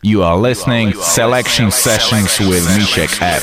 You are listening Selection Sessions with Mishek F.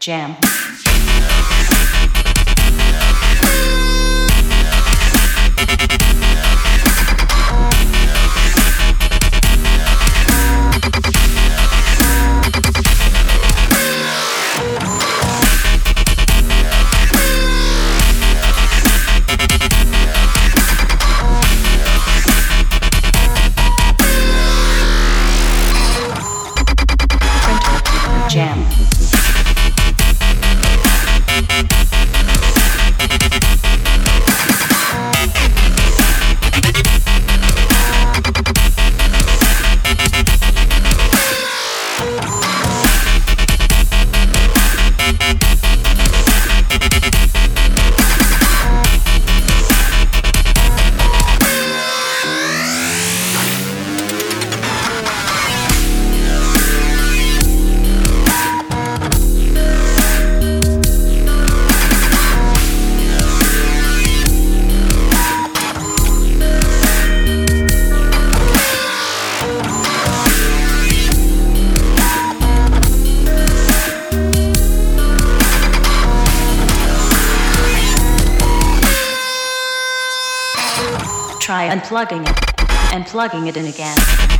Jam. Unplugging it and plugging it in again.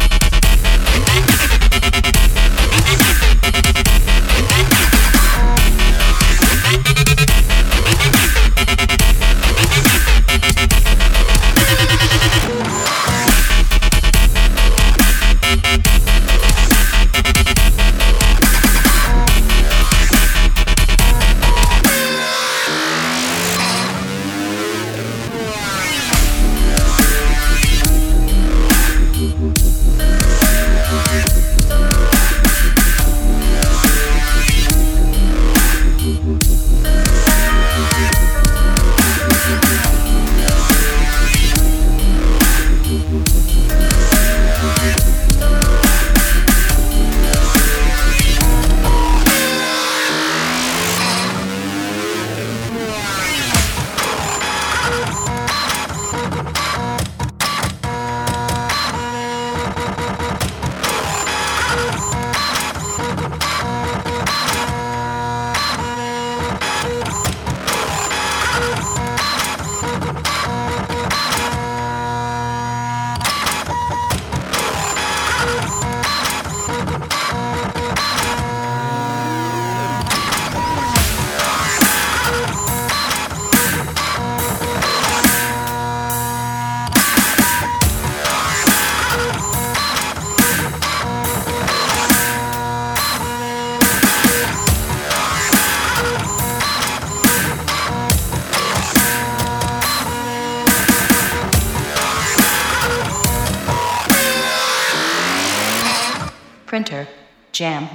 Jam.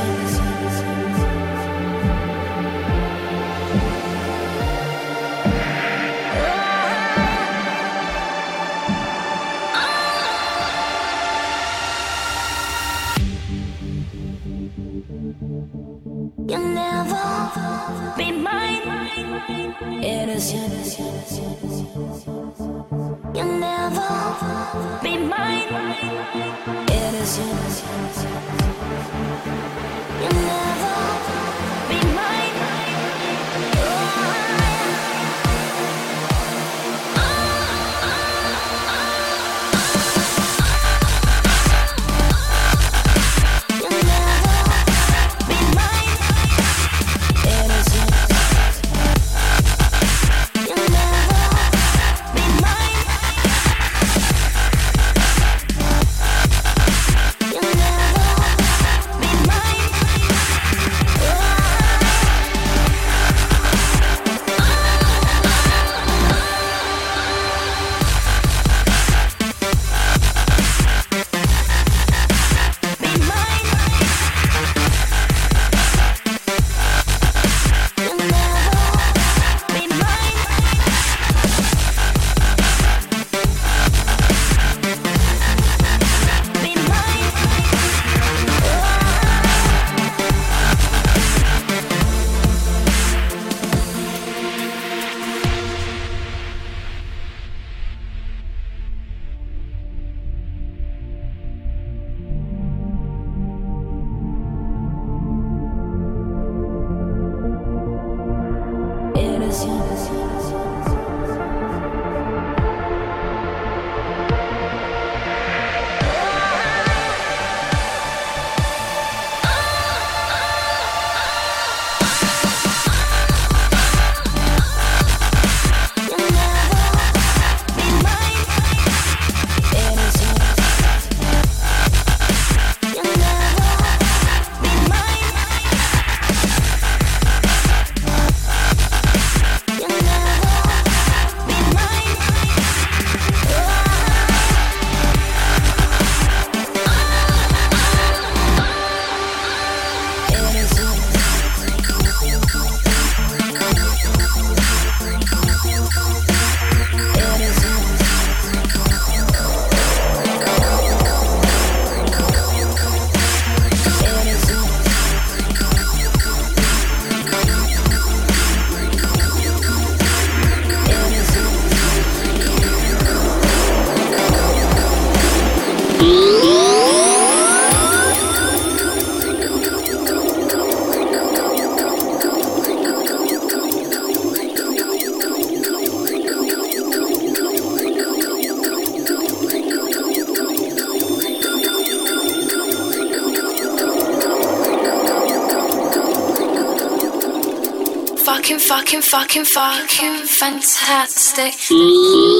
Jesus. Fucking, fucking, fucking fantastic. Mm.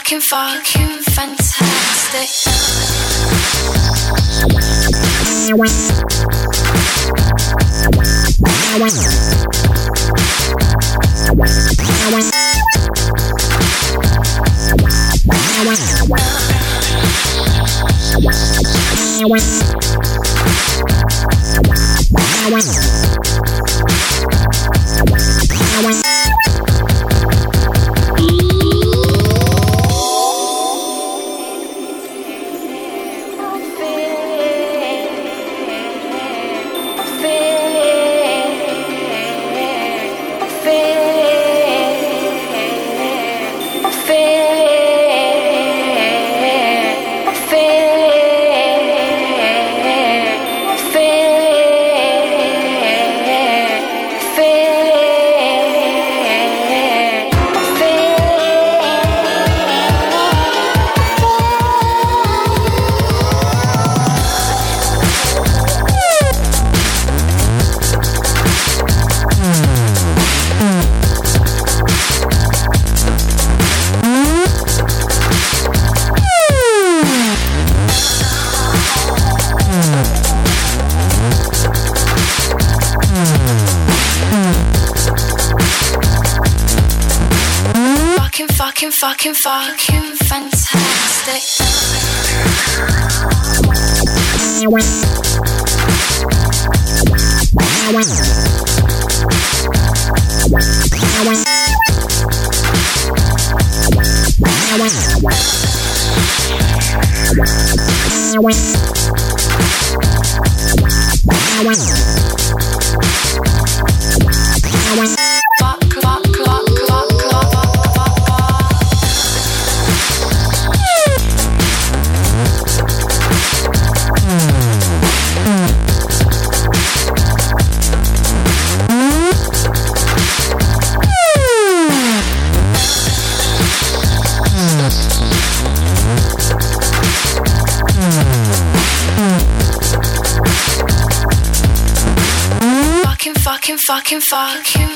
fucking, fucking fantastic. Fucking, fucking, fuck.